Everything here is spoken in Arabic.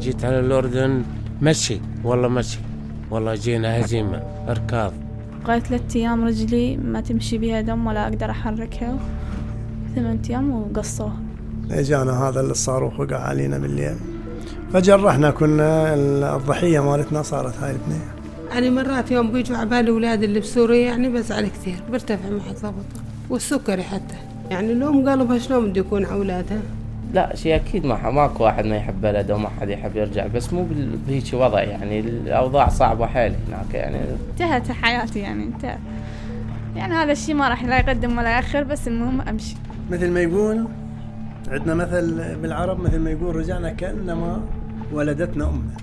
جيت على الأردن مشي والله مشي. والله جينا هزيمة إركاض. بقيت ثلاثة أيام رجلي ما تمشي بها دم ولا أقدر أحركها. ثمان أيام وقصوها. اجانا هذا الصاروخ وقع علينا بالليل فجرحنا كنا الضحية مالتنا صارت هاي الاثنين. يعني مرات يوم بيجوا عبالي أولاد اللي بسوريا يعني بزعل كثير برتفع مع الضغط والسكري حتى. يعني الام قلبها شلون بده يكون على أولادها؟ لا شيء أكيد ما ماكو واحد ما يحب بلده وما حد يحب يرجع بس مو بال- بهيك وضع يعني. الأوضاع صعبة حيل هناك يعني. انتهت حياتي يعني انتهت يعني هذا الشيء ما راح لا يقدم ولا يأخر بس المهم أمشي. مثل ما يقول عندنا مثل بالعرب مثل ما يقول رجعنا كأنما ولدتنا امه